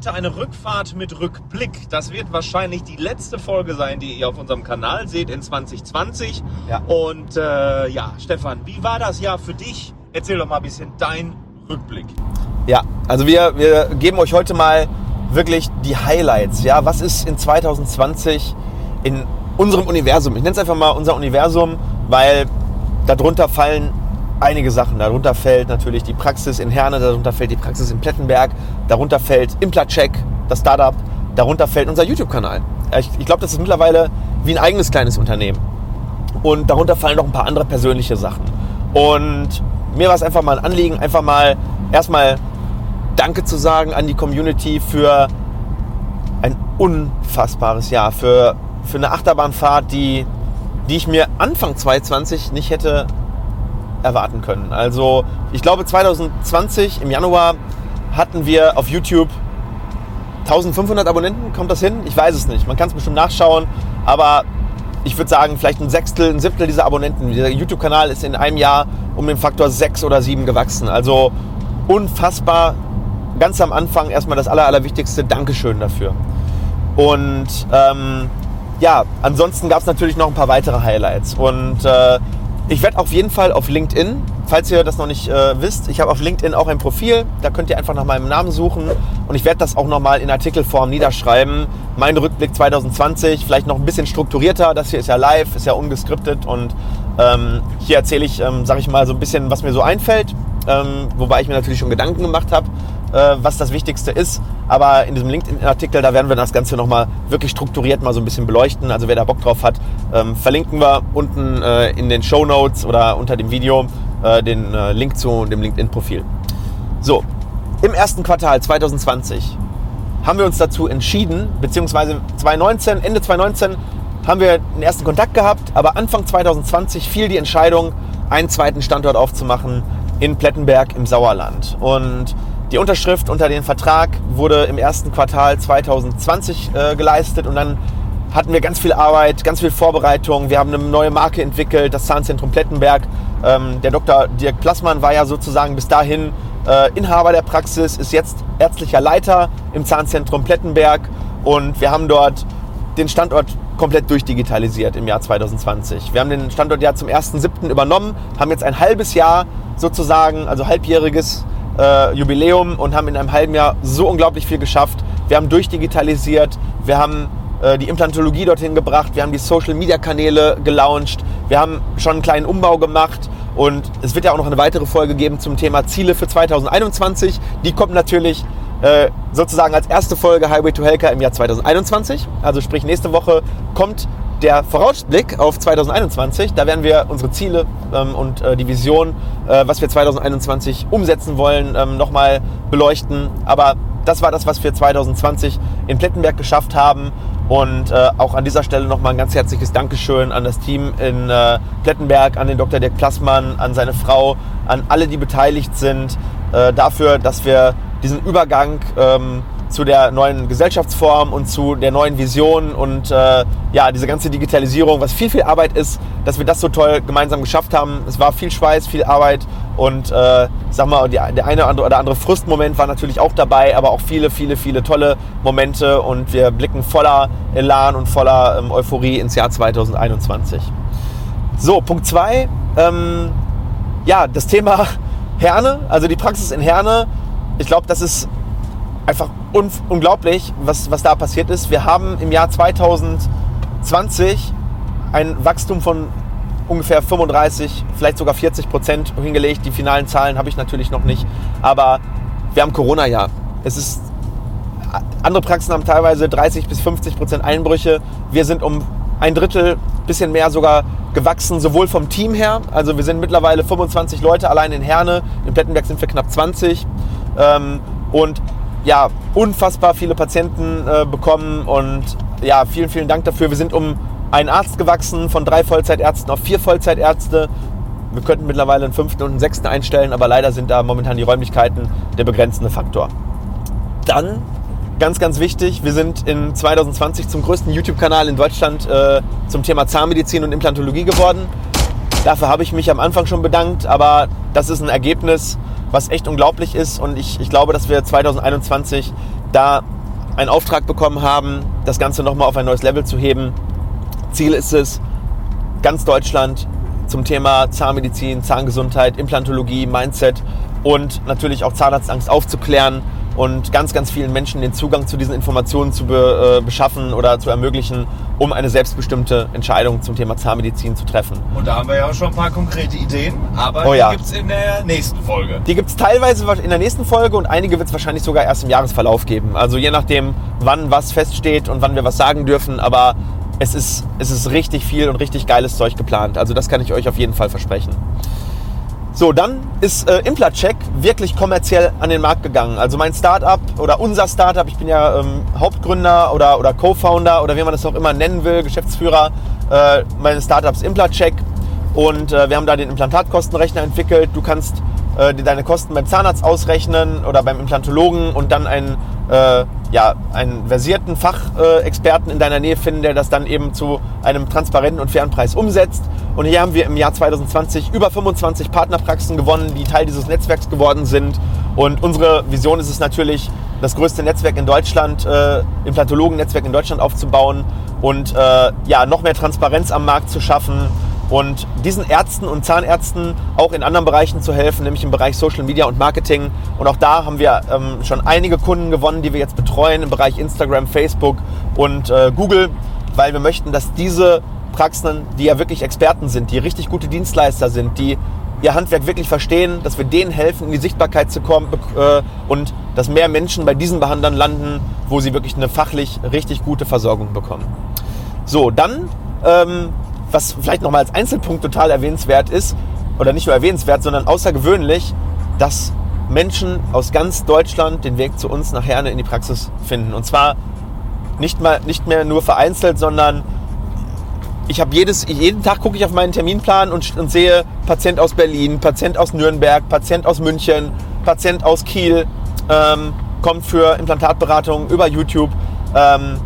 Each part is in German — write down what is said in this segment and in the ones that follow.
heute eine Rückfahrt mit Rückblick. Das wird wahrscheinlich die letzte Folge sein, die ihr auf unserem Kanal seht in 2020. Ja. Und äh, ja, Stefan, wie war das Jahr für dich? Erzähl doch mal ein bisschen dein Rückblick. Ja, also wir, wir geben euch heute mal wirklich die Highlights. Ja, was ist in 2020 in unserem Universum? Ich nenne es einfach mal unser Universum, weil darunter fallen einige Sachen. Darunter fällt natürlich die Praxis in Herne, darunter fällt die Praxis in Plettenberg, darunter fällt Implacheck, das Startup, darunter fällt unser YouTube-Kanal. Ich, ich glaube, das ist mittlerweile wie ein eigenes kleines Unternehmen. Und darunter fallen noch ein paar andere persönliche Sachen. Und mir war es einfach mal ein Anliegen, einfach mal erstmal Danke zu sagen an die Community für ein unfassbares Jahr, für, für eine Achterbahnfahrt, die, die ich mir Anfang 2020 nicht hätte erwarten können. Also ich glaube 2020 im Januar hatten wir auf YouTube 1500 Abonnenten, kommt das hin? Ich weiß es nicht. Man kann es bestimmt nachschauen, aber ich würde sagen, vielleicht ein Sechstel, ein Siebtel dieser Abonnenten. Dieser YouTube-Kanal ist in einem Jahr um den Faktor 6 oder 7 gewachsen. Also unfassbar. Ganz am Anfang erstmal das Aller, Allerwichtigste. Dankeschön dafür. Und ähm, ja, ansonsten gab es natürlich noch ein paar weitere Highlights. Und äh, ich werde auf jeden Fall auf LinkedIn, falls ihr das noch nicht äh, wisst, ich habe auf LinkedIn auch ein Profil, da könnt ihr einfach nach meinem Namen suchen. Und ich werde das auch nochmal in Artikelform niederschreiben. Mein Rückblick 2020, vielleicht noch ein bisschen strukturierter, das hier ist ja live, ist ja ungeskriptet. Und ähm, hier erzähle ich, ähm, sage ich mal, so ein bisschen, was mir so einfällt, ähm, wobei ich mir natürlich schon Gedanken gemacht habe, äh, was das Wichtigste ist. Aber in diesem LinkedIn-Artikel, da werden wir das Ganze nochmal wirklich strukturiert mal so ein bisschen beleuchten. Also wer da Bock drauf hat, ähm, verlinken wir unten äh, in den Show Notes oder unter dem Video äh, den äh, Link zu dem LinkedIn-Profil. So, im ersten Quartal 2020 haben wir uns dazu entschieden, beziehungsweise 2019, Ende 2019 haben wir den ersten Kontakt gehabt, aber Anfang 2020 fiel die Entscheidung, einen zweiten Standort aufzumachen in Plettenberg im Sauerland. Und die Unterschrift unter den Vertrag wurde im ersten Quartal 2020 äh, geleistet und dann hatten wir ganz viel Arbeit, ganz viel Vorbereitung. Wir haben eine neue Marke entwickelt, das Zahnzentrum Plettenberg. Ähm, der Dr. Dirk Plassmann war ja sozusagen bis dahin äh, Inhaber der Praxis, ist jetzt ärztlicher Leiter im Zahnzentrum Plettenberg und wir haben dort den Standort komplett durchdigitalisiert im Jahr 2020. Wir haben den Standort ja zum 1.7. übernommen, haben jetzt ein halbes Jahr sozusagen, also halbjähriges äh, Jubiläum und haben in einem halben Jahr so unglaublich viel geschafft. Wir haben durchdigitalisiert, wir haben äh, die Implantologie dorthin gebracht, wir haben die Social-Media-Kanäle gelauncht, wir haben schon einen kleinen Umbau gemacht und es wird ja auch noch eine weitere Folge geben zum Thema Ziele für 2021. Die kommt natürlich äh, sozusagen als erste Folge Highway to Helka im Jahr 2021. Also sprich nächste Woche kommt der Vorausblick auf 2021. Da werden wir unsere Ziele ähm, und äh, die Vision, äh, was wir 2021 umsetzen wollen, ähm, nochmal beleuchten. Aber das war das, was wir 2020 in Plettenberg geschafft haben. Und äh, auch an dieser Stelle nochmal ein ganz herzliches Dankeschön an das Team in äh, Plettenberg, an den Dr. Dirk Plassmann, an seine Frau, an alle, die beteiligt sind, äh, dafür, dass wir diesen Übergang ähm, zu der neuen Gesellschaftsform und zu der neuen Vision und äh, ja, diese ganze Digitalisierung, was viel, viel Arbeit ist, dass wir das so toll gemeinsam geschafft haben. Es war viel Schweiß, viel Arbeit und äh, sag mal, die, der eine oder andere Frustmoment war natürlich auch dabei, aber auch viele, viele, viele tolle Momente und wir blicken voller Elan und voller ähm, Euphorie ins Jahr 2021. So, Punkt 2. Ähm, ja, das Thema Herne, also die Praxis in Herne. Ich glaube, das ist einfach un unglaublich, was, was da passiert ist. Wir haben im Jahr 2020 ein Wachstum von ungefähr 35, vielleicht sogar 40 Prozent hingelegt. Die finalen Zahlen habe ich natürlich noch nicht. Aber wir haben Corona-Jahr. Es ist, andere Praxen haben teilweise 30 bis 50 Prozent Einbrüche. Wir sind um ein Drittel, bisschen mehr sogar gewachsen, sowohl vom Team her. Also wir sind mittlerweile 25 Leute allein in Herne. In Plettenberg sind wir knapp 20. Ähm, und ja, unfassbar viele Patienten äh, bekommen und ja, vielen, vielen Dank dafür. Wir sind um einen Arzt gewachsen, von drei Vollzeitärzten auf vier Vollzeitärzte. Wir könnten mittlerweile einen fünften und einen sechsten einstellen, aber leider sind da momentan die Räumlichkeiten der begrenzende Faktor. Dann, ganz, ganz wichtig, wir sind in 2020 zum größten YouTube-Kanal in Deutschland äh, zum Thema Zahnmedizin und Implantologie geworden. Dafür habe ich mich am Anfang schon bedankt, aber das ist ein Ergebnis, was echt unglaublich ist. Und ich, ich glaube, dass wir 2021 da einen Auftrag bekommen haben, das Ganze nochmal auf ein neues Level zu heben. Ziel ist es, ganz Deutschland zum Thema Zahnmedizin, Zahngesundheit, Implantologie, Mindset und natürlich auch Zahnarztangst aufzuklären und ganz, ganz vielen Menschen den Zugang zu diesen Informationen zu be, äh, beschaffen oder zu ermöglichen, um eine selbstbestimmte Entscheidung zum Thema Zahnmedizin zu treffen. Und da haben wir ja auch schon ein paar konkrete Ideen, aber Oh die ja. gibt es in der nächsten Folge. Die gibt es teilweise in der nächsten Folge und einige wird es wahrscheinlich sogar erst im Jahresverlauf geben. Also je nachdem, wann was feststeht und wann wir was sagen dürfen. Aber es ist, es ist richtig viel und richtig geiles Zeug geplant. Also das kann ich euch auf jeden Fall versprechen. So, dann ist äh, Implacheck wirklich kommerziell an den Markt gegangen. Also mein Startup oder unser Startup, ich bin ja ähm, Hauptgründer oder, oder Co-Founder oder wie man das auch immer nennen will, Geschäftsführer äh, meines Startups Implacheck. Und äh, wir haben da den Implantatkostenrechner entwickelt. Du kannst äh, deine Kosten beim Zahnarzt ausrechnen oder beim Implantologen und dann einen, äh, ja, einen versierten Fachexperten in deiner Nähe finden, der das dann eben zu einem transparenten und fairen Preis umsetzt. Und hier haben wir im Jahr 2020 über 25 Partnerpraxen gewonnen, die Teil dieses Netzwerks geworden sind. Und unsere Vision ist es natürlich, das größte Netzwerk in Deutschland, äh, Implantologen-Netzwerk in Deutschland aufzubauen und äh, ja, noch mehr Transparenz am Markt zu schaffen und diesen Ärzten und Zahnärzten auch in anderen Bereichen zu helfen, nämlich im Bereich Social Media und Marketing. Und auch da haben wir ähm, schon einige Kunden gewonnen, die wir jetzt betreuen im Bereich Instagram, Facebook und äh, Google, weil wir möchten, dass diese Praxen, die ja wirklich Experten sind, die richtig gute Dienstleister sind, die ihr Handwerk wirklich verstehen, dass wir denen helfen, in die Sichtbarkeit zu kommen äh, und dass mehr Menschen bei diesen Behandlern landen, wo sie wirklich eine fachlich richtig gute Versorgung bekommen. So, dann, ähm, was vielleicht nochmal als Einzelpunkt total erwähnenswert ist, oder nicht nur erwähnenswert, sondern außergewöhnlich, dass Menschen aus ganz Deutschland den Weg zu uns nach Herne in die Praxis finden. Und zwar nicht, mal, nicht mehr nur vereinzelt, sondern ich habe jedes, jeden Tag gucke ich auf meinen Terminplan und, und sehe Patient aus Berlin, Patient aus Nürnberg, Patient aus München, Patient aus Kiel, ähm, kommt für Implantatberatung über YouTube. Ähm,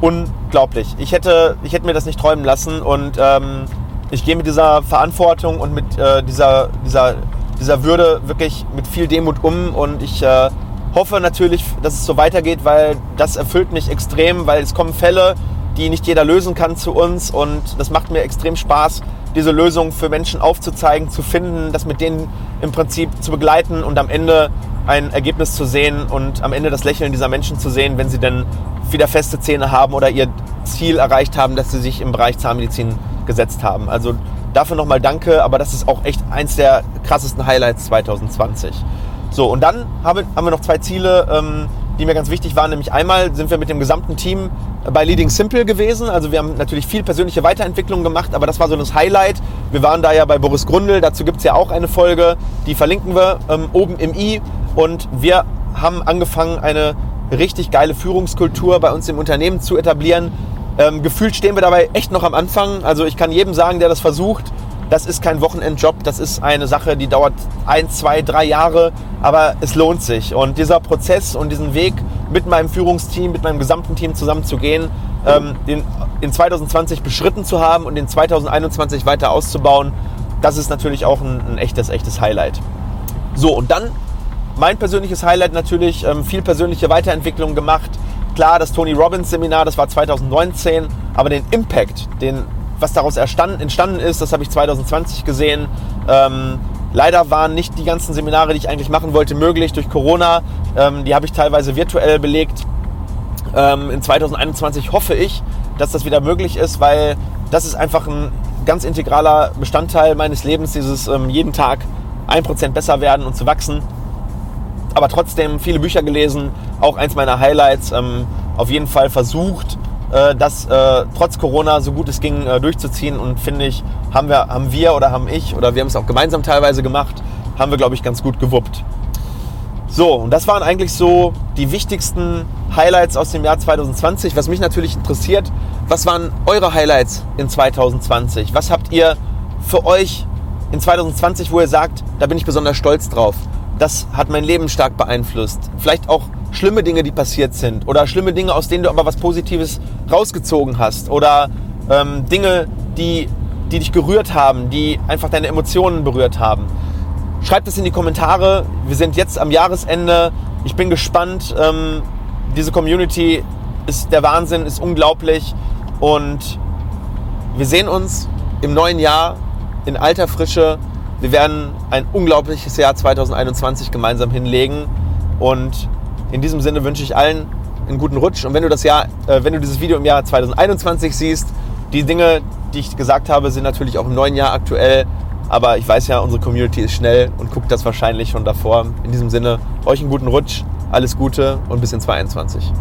unglaublich. Ich hätte, ich hätte mir das nicht träumen lassen und ähm, ich gehe mit dieser Verantwortung und mit äh, dieser, dieser, dieser Würde wirklich mit viel Demut um und ich äh, hoffe natürlich, dass es so weitergeht, weil das erfüllt mich extrem, weil es kommen Fälle, die nicht jeder lösen kann zu uns und das macht mir extrem Spaß, diese Lösung für Menschen aufzuzeigen, zu finden, das mit denen im Prinzip zu begleiten und am Ende ein Ergebnis zu sehen und am Ende das Lächeln dieser Menschen zu sehen, wenn sie dann wieder feste Zähne haben oder ihr Ziel erreicht haben, dass sie sich im Bereich Zahnmedizin gesetzt haben. Also dafür nochmal danke, aber das ist auch echt eins der krassesten Highlights 2020. So, und dann haben wir noch zwei Ziele, ähm, die mir ganz wichtig waren. Nämlich einmal sind wir mit dem gesamten Team bei Leading Simple gewesen. Also wir haben natürlich viel persönliche Weiterentwicklung gemacht, aber das war so das Highlight. Wir waren da ja bei Boris Grundl, dazu gibt es ja auch eine Folge, die verlinken wir ähm, oben im i. Und wir haben angefangen, eine richtig geile Führungskultur bei uns im Unternehmen zu etablieren. Ähm, gefühlt stehen wir dabei echt noch am Anfang. Also ich kann jedem sagen, der das versucht, das ist kein Wochenendjob, das ist eine Sache, die dauert ein, zwei, drei Jahre, aber es lohnt sich. Und dieser Prozess und diesen Weg mit meinem Führungsteam, mit meinem gesamten Team zusammenzugehen, ähm, den in 2020 beschritten zu haben und in 2021 weiter auszubauen, das ist natürlich auch ein, ein echtes, echtes Highlight. So, und dann mein persönliches Highlight natürlich, ähm, viel persönliche Weiterentwicklung gemacht. Klar, das Tony Robbins Seminar, das war 2019, aber den Impact, den was daraus entstanden ist, das habe ich 2020 gesehen. Ähm, leider waren nicht die ganzen Seminare, die ich eigentlich machen wollte, möglich durch Corona. Ähm, die habe ich teilweise virtuell belegt. Ähm, in 2021 hoffe ich, dass das wieder möglich ist, weil das ist einfach ein ganz integraler Bestandteil meines Lebens, dieses ähm, jeden Tag 1% besser werden und zu wachsen. Aber trotzdem viele Bücher gelesen, auch eins meiner Highlights, ähm, auf jeden Fall versucht, äh, das äh, trotz Corona so gut es ging äh, durchzuziehen und finde ich, haben wir, haben wir oder haben ich oder wir haben es auch gemeinsam teilweise gemacht, haben wir glaube ich ganz gut gewuppt. So, und das waren eigentlich so die wichtigsten Highlights aus dem Jahr 2020. Was mich natürlich interessiert, was waren eure Highlights in 2020? Was habt ihr für euch in 2020, wo ihr sagt, da bin ich besonders stolz drauf? Das hat mein Leben stark beeinflusst. Vielleicht auch schlimme Dinge, die passiert sind oder schlimme Dinge, aus denen du aber was Positives rausgezogen hast oder ähm, Dinge, die, die dich gerührt haben, die einfach deine Emotionen berührt haben. Schreibt es in die Kommentare. Wir sind jetzt am Jahresende. Ich bin gespannt. Ähm, diese Community ist der Wahnsinn, ist unglaublich. Und wir sehen uns im neuen Jahr in alter Frische. Wir werden ein unglaubliches Jahr 2021 gemeinsam hinlegen. Und in diesem Sinne wünsche ich allen einen guten Rutsch. Und wenn du das Jahr, äh, wenn du dieses Video im Jahr 2021 siehst, die Dinge, die ich gesagt habe, sind natürlich auch im neuen Jahr aktuell. Aber ich weiß ja, unsere Community ist schnell und guckt das wahrscheinlich schon davor. In diesem Sinne, euch einen guten Rutsch, alles Gute und bis in 2022.